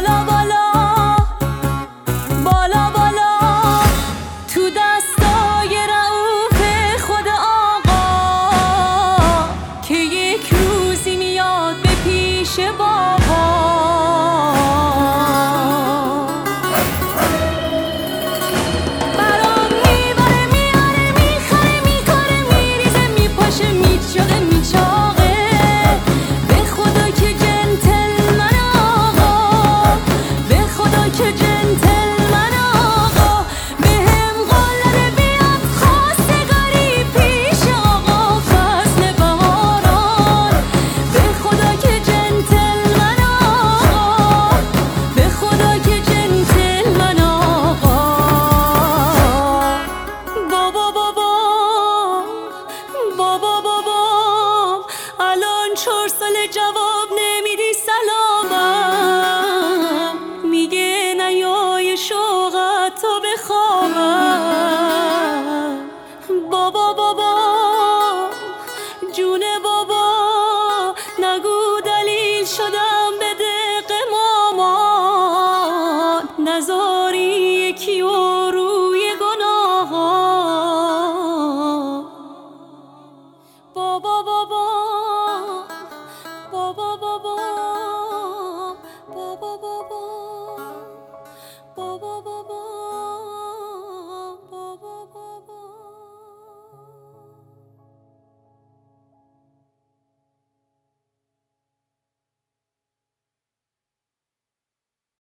diálogo چهار سال جواب نمیدی سلامم. میگه نیای شوقت تو بخوابم. بابا بابا جون بابا نگو دلیل شدم به دق مامان. نزاری یکی و روی گناه بابا بابا. bo bo